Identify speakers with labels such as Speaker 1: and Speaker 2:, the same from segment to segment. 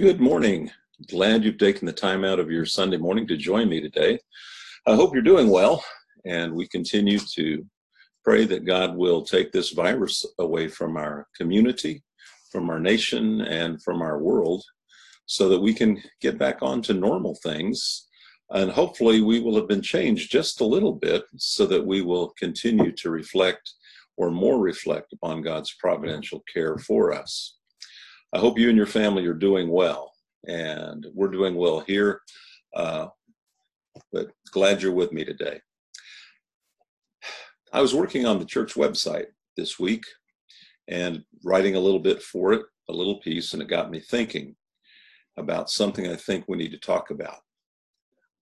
Speaker 1: Good morning. Glad you've taken the time out of your Sunday morning to join me today. I hope you're doing well, and we continue to pray that God will take this virus away from our community, from our nation, and from our world so that we can get back on to normal things. And hopefully, we will have been changed just a little bit so that we will continue to reflect or more reflect upon God's providential care for us. I hope you and your family are doing well, and we're doing well here. Uh, but glad you're with me today. I was working on the church website this week and writing a little bit for it, a little piece, and it got me thinking about something I think we need to talk about.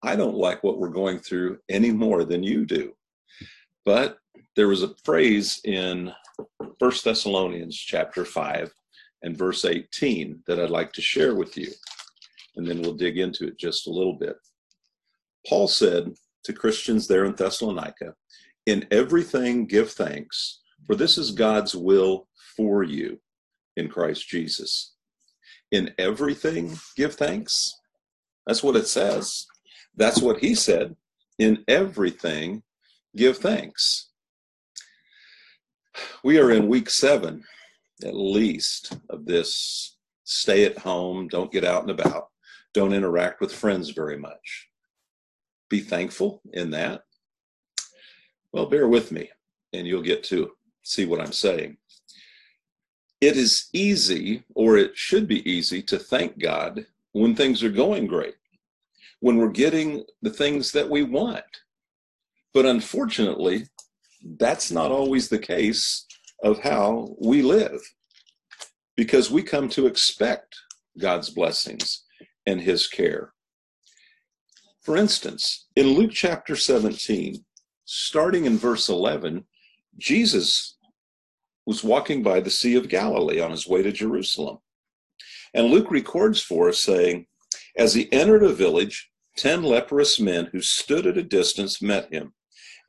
Speaker 1: I don't like what we're going through any more than you do. But there was a phrase in First Thessalonians chapter 5 and verse 18 that I'd like to share with you. And then we'll dig into it just a little bit. Paul said to Christians there in Thessalonica, In everything give thanks, for this is God's will for you in Christ Jesus. In everything give thanks. That's what it says. That's what he said. In everything give thanks. We are in week seven at least of this stay at home, don't get out and about, don't interact with friends very much. Be thankful in that. Well, bear with me and you'll get to see what I'm saying. It is easy, or it should be easy, to thank God when things are going great, when we're getting the things that we want. But unfortunately, that's not always the case of how we live because we come to expect God's blessings and his care. For instance, in Luke chapter 17, starting in verse 11, Jesus was walking by the Sea of Galilee on his way to Jerusalem. And Luke records for us saying, As he entered a village, ten leprous men who stood at a distance met him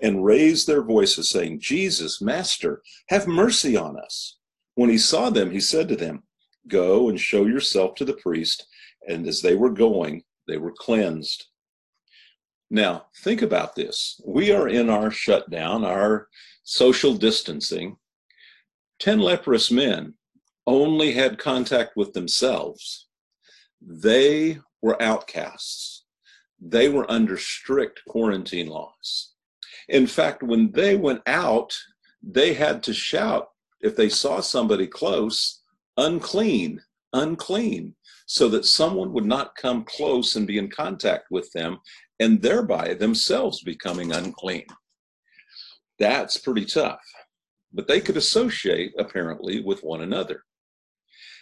Speaker 1: and raised their voices, saying, Jesus, Master, have mercy on us. When he saw them, he said to them, Go and show yourself to the priest. And as they were going, they were cleansed. Now, think about this. We are in our shutdown, our social distancing. Ten leprous men only had contact with themselves. They were outcasts. They were under strict quarantine laws. In fact, when they went out, they had to shout if they saw somebody close, unclean, unclean, so that someone would not come close and be in contact with them and thereby themselves becoming unclean. That's pretty tough. But they could associate, apparently, with one another.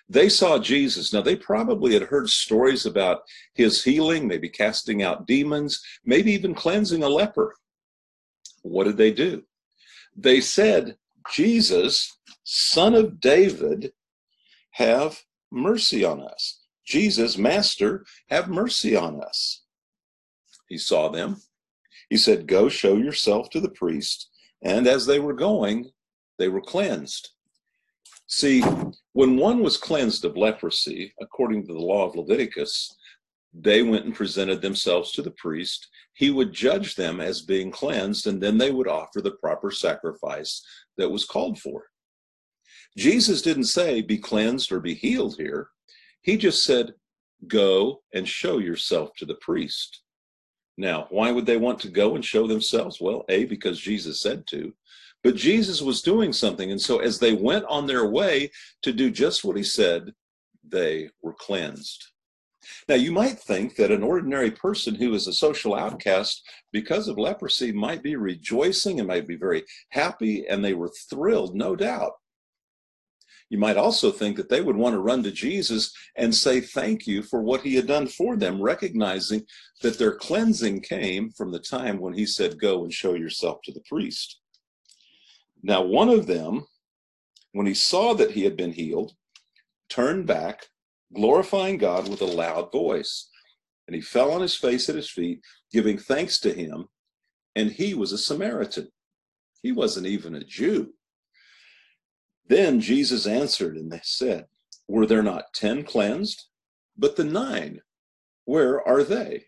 Speaker 1: They saw Jesus. Now, they probably had heard stories about his healing, maybe casting out demons, maybe even cleansing a leper. What did they do? They said, Jesus, son of David, have mercy on us. Jesus, Master, have mercy on us. He saw them. He said, Go show yourself to the priest. And as they were going, they were cleansed. See, when one was cleansed of leprosy, according to the law of Leviticus, they went and presented themselves to the priest. He would judge them as being cleansed, and then they would offer the proper sacrifice that was called for. Jesus didn't say, be cleansed or be healed here. He just said, go and show yourself to the priest. Now, why would they want to go and show themselves? Well, A, because Jesus said to, but Jesus was doing something. And so as they went on their way to do just what he said, they were cleansed. Now, you might think that an ordinary person who is a social outcast because of leprosy might be rejoicing and might be very happy, and they were thrilled, no doubt. You might also think that they would want to run to Jesus and say thank you for what he had done for them, recognizing that their cleansing came from the time when he said, Go and show yourself to the priest. Now, one of them, when he saw that he had been healed, turned back glorifying God with a loud voice. And he fell on his face at his feet, giving thanks to him. And he was a Samaritan. He wasn't even a Jew. Then Jesus answered and they said, Were there not ten cleansed? But the nine, where are they?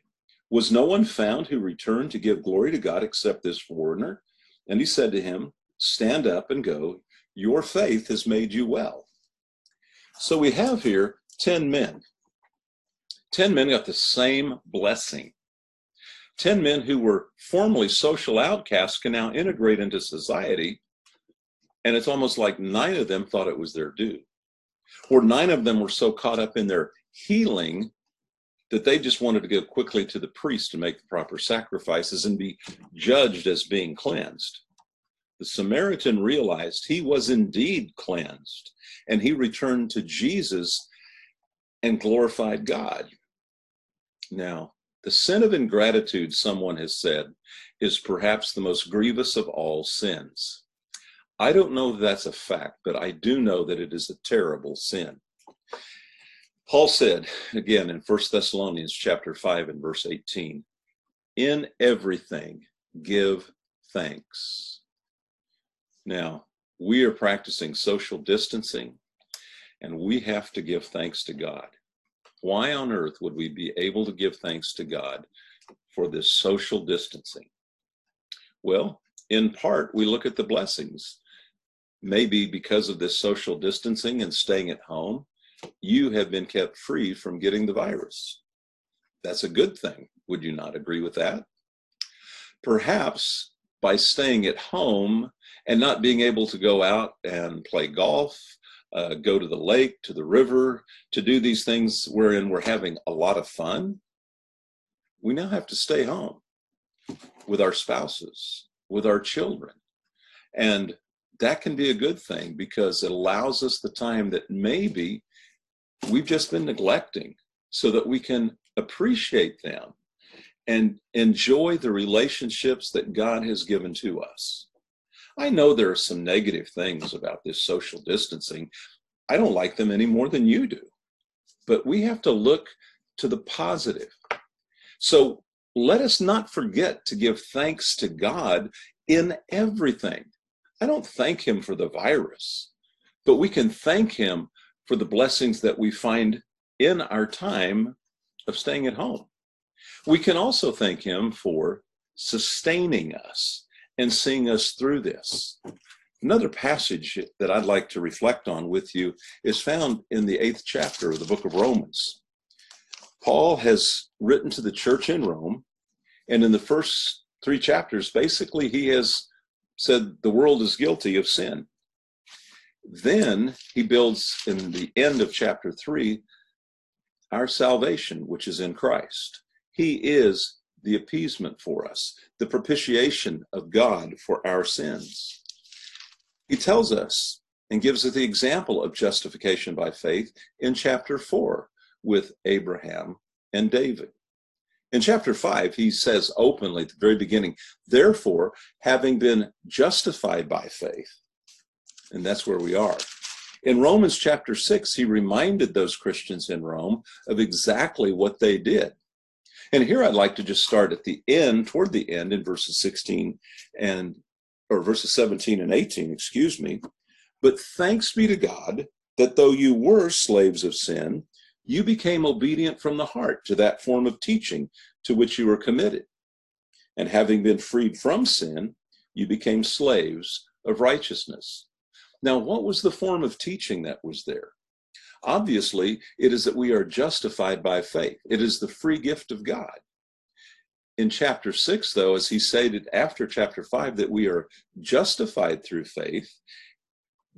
Speaker 1: Was no one found who returned to give glory to God except this foreigner? And he said to him, Stand up and go. Your faith has made you well. So we have here 10 men. 10 men got the same blessing. 10 men who were formerly social outcasts can now integrate into society. And it's almost like nine of them thought it was their due. Or nine of them were so caught up in their healing that they just wanted to go quickly to the priest to make the proper sacrifices and be judged as being cleansed. The Samaritan realized he was indeed cleansed and he returned to Jesus and glorified God. Now, the sin of ingratitude, someone has said, is perhaps the most grievous of all sins. I don't know that that's a fact, but I do know that it is a terrible sin. Paul said again in 1 Thessalonians chapter 5 and verse 18, in everything give thanks. Now, we are practicing social distancing and we have to give thanks to God. Why on earth would we be able to give thanks to God for this social distancing? Well, in part, we look at the blessings. Maybe because of this social distancing and staying at home, you have been kept free from getting the virus. That's a good thing. Would you not agree with that? Perhaps by staying at home and not being able to go out and play golf, uh, go to the lake, to the river, to do these things wherein we're having a lot of fun, we now have to stay home with our spouses, with our children. And that can be a good thing because it allows us the time that maybe we've just been neglecting so that we can appreciate them and enjoy the relationships that God has given to us. I know there are some negative things about this social distancing. I don't like them any more than you do. But we have to look to the positive. So let us not forget to give thanks to God in everything. I don't thank Him for the virus, but we can thank Him for the blessings that we find in our time of staying at home. We can also thank Him for sustaining us and seeing us through this. Another passage that I'd like to reflect on with you is found in the eighth chapter of the book of Romans. Paul has written to the church in Rome, and in the first three chapters, basically, he has said the world is guilty of sin. Then he builds in the end of chapter three our salvation, which is in Christ. He is the appeasement for us, the propitiation of God for our sins. He tells us and gives us the example of justification by faith in chapter 4 with Abraham and David. In chapter 5, he says openly at the very beginning, therefore, having been justified by faith, and that's where we are. In Romans chapter 6, he reminded those Christians in Rome of exactly what they did. And here I'd like to just start at the end, toward the end, in verses 16 and, or verses 17 and 18, excuse me. But thanks be to God that though you were slaves of sin, you became obedient from the heart to that form of teaching to which you were committed. And having been freed from sin, you became slaves of righteousness. Now, what was the form of teaching that was there? Obviously, it is that we are justified by faith. It is the free gift of God. In chapter 6, though, as he stated after chapter 5 that we are justified through faith,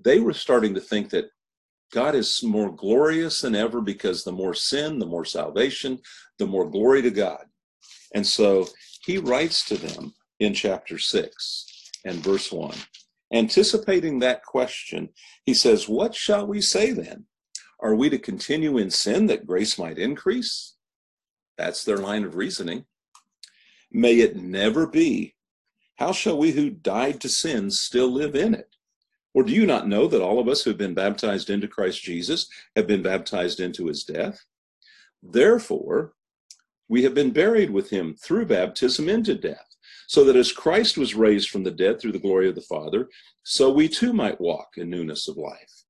Speaker 1: they were starting to think that God is more glorious than ever because the more sin, the more salvation, the more glory to God. And so he writes to them in chapter 6 and verse 1 Anticipating that question, he says, What shall we say then? Are we to continue in sin that grace might increase? That's their line of reasoning. May it never be. How shall we who died to sin still live in it? Or do you not know that all of us who have been baptized into Christ Jesus have been baptized into his death? Therefore, we have been buried with him through baptism into death so that as Christ was raised from the dead through the glory of the Father, so we too might walk in newness of life.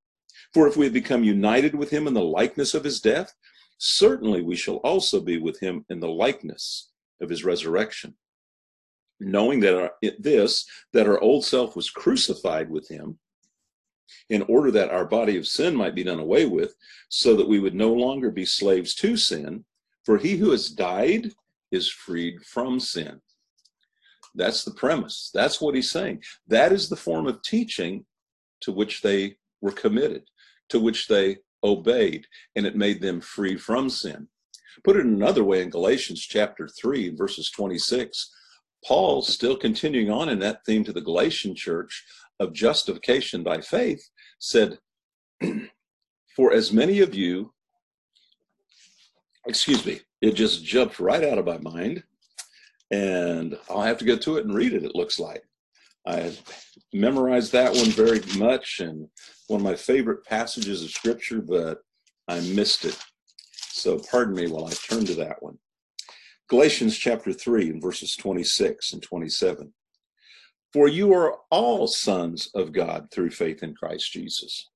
Speaker 1: For if we have become united with him in the likeness of his death, certainly we shall also be with him in the likeness of his resurrection. Knowing that our, this, that our old self was crucified with him, in order that our body of sin might be done away with, so that we would no longer be slaves to sin. For he who has died is freed from sin. That's the premise. That's what he's saying. That is the form of teaching to which they were committed, to which they obeyed, and it made them free from sin. Put it another way in Galatians chapter 3, verses 26, Paul, still continuing on in that theme to the Galatian church of justification by faith, said, For as many of you, excuse me, it just jumped right out of my mind, and I'll have to go to it and read it, it looks like. I memorized that one very much and one of my favorite passages of scripture, but I missed it. So pardon me while I turn to that one. Galatians chapter 3 and verses 26 and 27. For you are all sons of God through faith in Christ Jesus.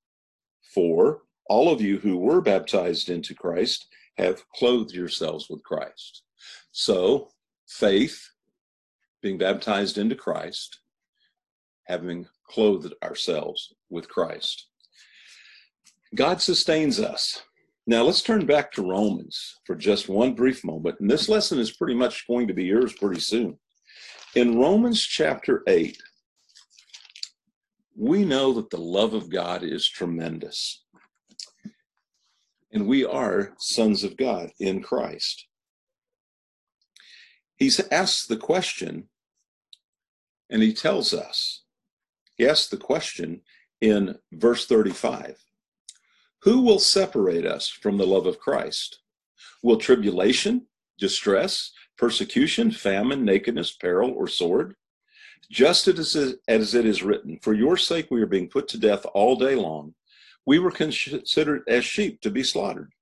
Speaker 1: For all of you who were baptized into Christ have clothed yourselves with Christ. So, faith, being baptized into Christ, having clothed ourselves with Christ. God sustains us. Now let's turn back to Romans for just one brief moment. And this lesson is pretty much going to be yours pretty soon. In Romans chapter 8, we know that the love of God is tremendous. And we are sons of God in Christ. He's asked the question, and he tells us he asks the question in verse 35 Who will separate us from the love of Christ? Will tribulation, distress, persecution, famine, nakedness, peril, or sword? Just as it is written, For your sake we are being put to death all day long. We were considered as sheep to be slaughtered.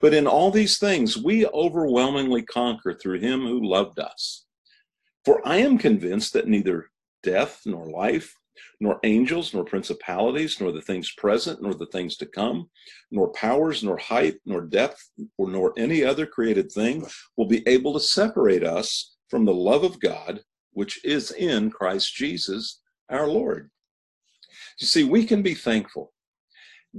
Speaker 1: But in all these things we overwhelmingly conquer through him who loved us. For I am convinced that neither death nor life, nor angels, nor principalities, nor the things present, nor the things to come, nor powers, nor height, nor depth, or nor any other created thing will be able to separate us from the love of God, which is in Christ Jesus our Lord. You see, we can be thankful.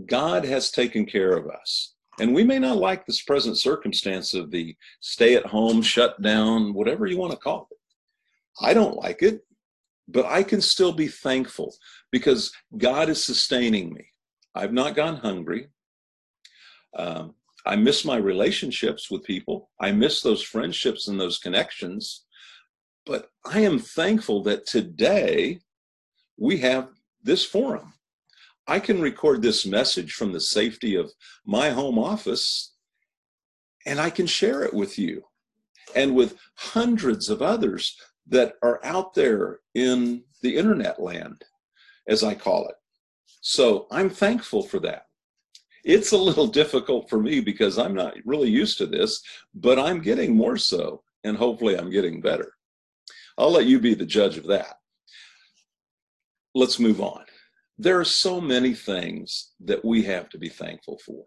Speaker 1: God has taken care of us. And we may not like this present circumstance of the stay at home, shut down, whatever you want to call it. I don't like it but I can still be thankful because God is sustaining me. I've not gone hungry. Um, I miss my relationships with people. I miss those friendships and those connections. But I am thankful that today we have this forum. I can record this message from the safety of my home office and I can share it with you and with hundreds of others that are out there in the internet land, as I call it. So I'm thankful for that. It's a little difficult for me because I'm not really used to this, but I'm getting more so, and hopefully I'm getting better. I'll let you be the judge of that. Let's move on. There are so many things that we have to be thankful for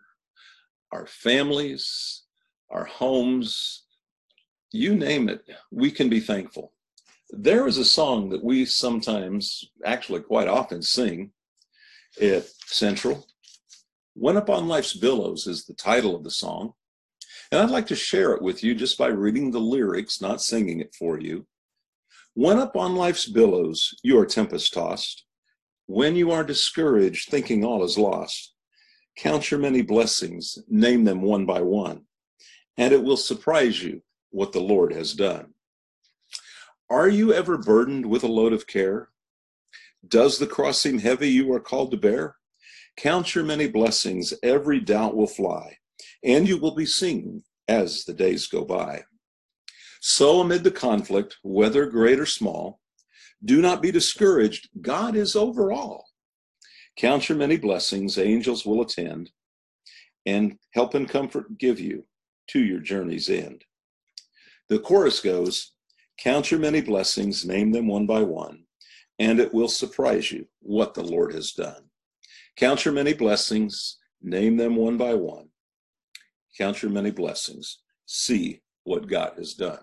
Speaker 1: our families, our homes, you name it, we can be thankful. There is a song that we sometimes, actually quite often, sing at Central. When Up on Life's Billows is the title of the song. And I'd like to share it with you just by reading the lyrics, not singing it for you. When up on life's billows you are tempest tossed, when you are discouraged, thinking all is lost, count your many blessings, name them one by one, and it will surprise you what the Lord has done. Are you ever burdened with a load of care? Does the cross seem heavy you are called to bear? Count your many blessings, every doubt will fly, and you will be singing as the days go by. So, amid the conflict, whether great or small, do not be discouraged. God is over all. Count your many blessings, angels will attend, and help and comfort give you to your journey's end. The chorus goes, Count your many blessings, name them one by one, and it will surprise you what the Lord has done. Count your many blessings, name them one by one, count your many blessings, see what God has done.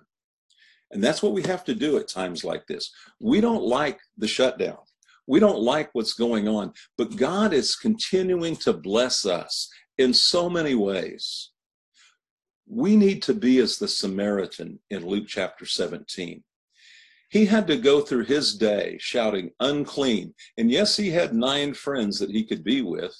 Speaker 1: And that's what we have to do at times like this. We don't like the shutdown. We don't like what's going on, but God is continuing to bless us in so many ways. We need to be as the Samaritan in Luke chapter 17. He had to go through his day shouting, unclean. And yes, he had nine friends that he could be with.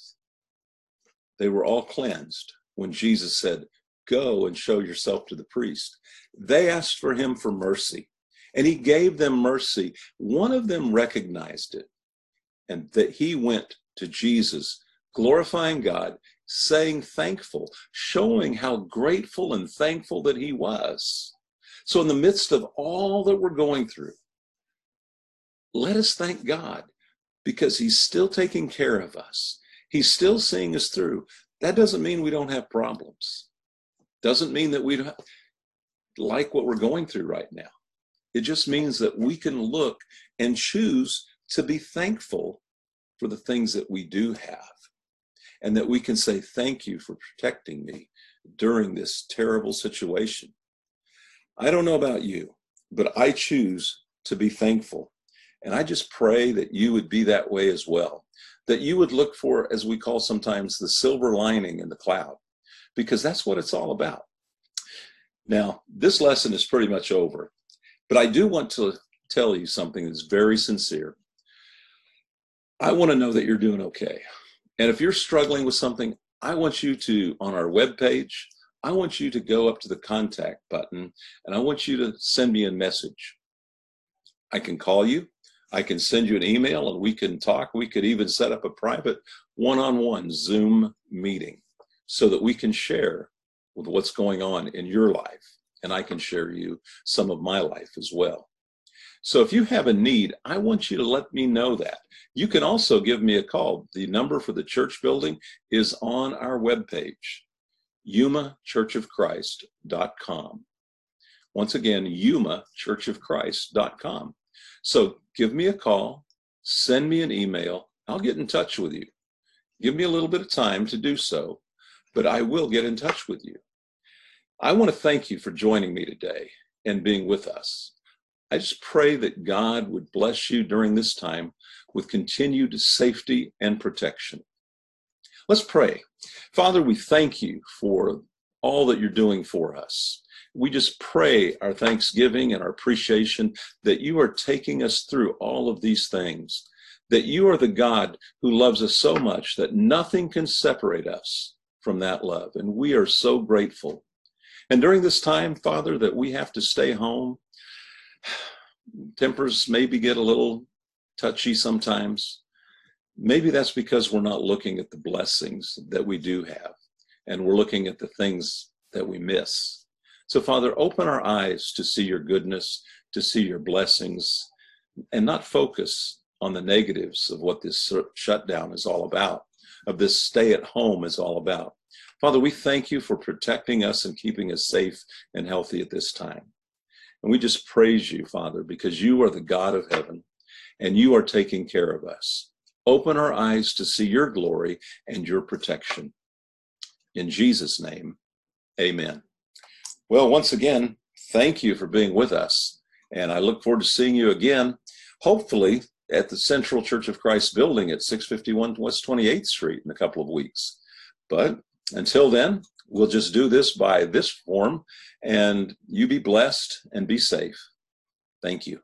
Speaker 1: They were all cleansed when Jesus said, Go and show yourself to the priest. They asked for him for mercy, and he gave them mercy. One of them recognized it, and that he went to Jesus, glorifying God, saying thankful, showing how grateful and thankful that he was. So, in the midst of all that we're going through, let us thank God because He's still taking care of us. He's still seeing us through. That doesn't mean we don't have problems. Doesn't mean that we don't like what we're going through right now. It just means that we can look and choose to be thankful for the things that we do have. And that we can say, Thank you for protecting me during this terrible situation. I don't know about you, but I choose to be thankful. And I just pray that you would be that way as well. That you would look for, as we call sometimes, the silver lining in the cloud, because that's what it's all about. Now, this lesson is pretty much over, but I do want to tell you something that's very sincere. I want to know that you're doing okay. And if you're struggling with something, I want you to, on our webpage, I want you to go up to the contact button and I want you to send me a message. I can call you, I can send you an email, and we can talk. We could even set up a private one on one Zoom meeting so that we can share with what's going on in your life. And I can share you some of my life as well. So if you have a need, I want you to let me know that. You can also give me a call. The number for the church building is on our webpage yumachurchofchrist.com. Once again, yumachurchofchrist.com. So give me a call, send me an email, I'll get in touch with you. Give me a little bit of time to do so, but I will get in touch with you. I want to thank you for joining me today and being with us. I just pray that God would bless you during this time with continued safety and protection. Let's pray. Father, we thank you for all that you're doing for us. We just pray our thanksgiving and our appreciation that you are taking us through all of these things, that you are the God who loves us so much that nothing can separate us from that love. And we are so grateful. And during this time, Father, that we have to stay home, tempers maybe get a little touchy sometimes. Maybe that's because we're not looking at the blessings that we do have, and we're looking at the things that we miss. So, Father, open our eyes to see your goodness, to see your blessings, and not focus on the negatives of what this shutdown is all about, of this stay at home is all about. Father, we thank you for protecting us and keeping us safe and healthy at this time. And we just praise you, Father, because you are the God of heaven and you are taking care of us. Open our eyes to see your glory and your protection. In Jesus' name, amen. Well, once again, thank you for being with us. And I look forward to seeing you again, hopefully at the Central Church of Christ building at 651 West 28th Street in a couple of weeks. But until then, we'll just do this by this form, and you be blessed and be safe. Thank you.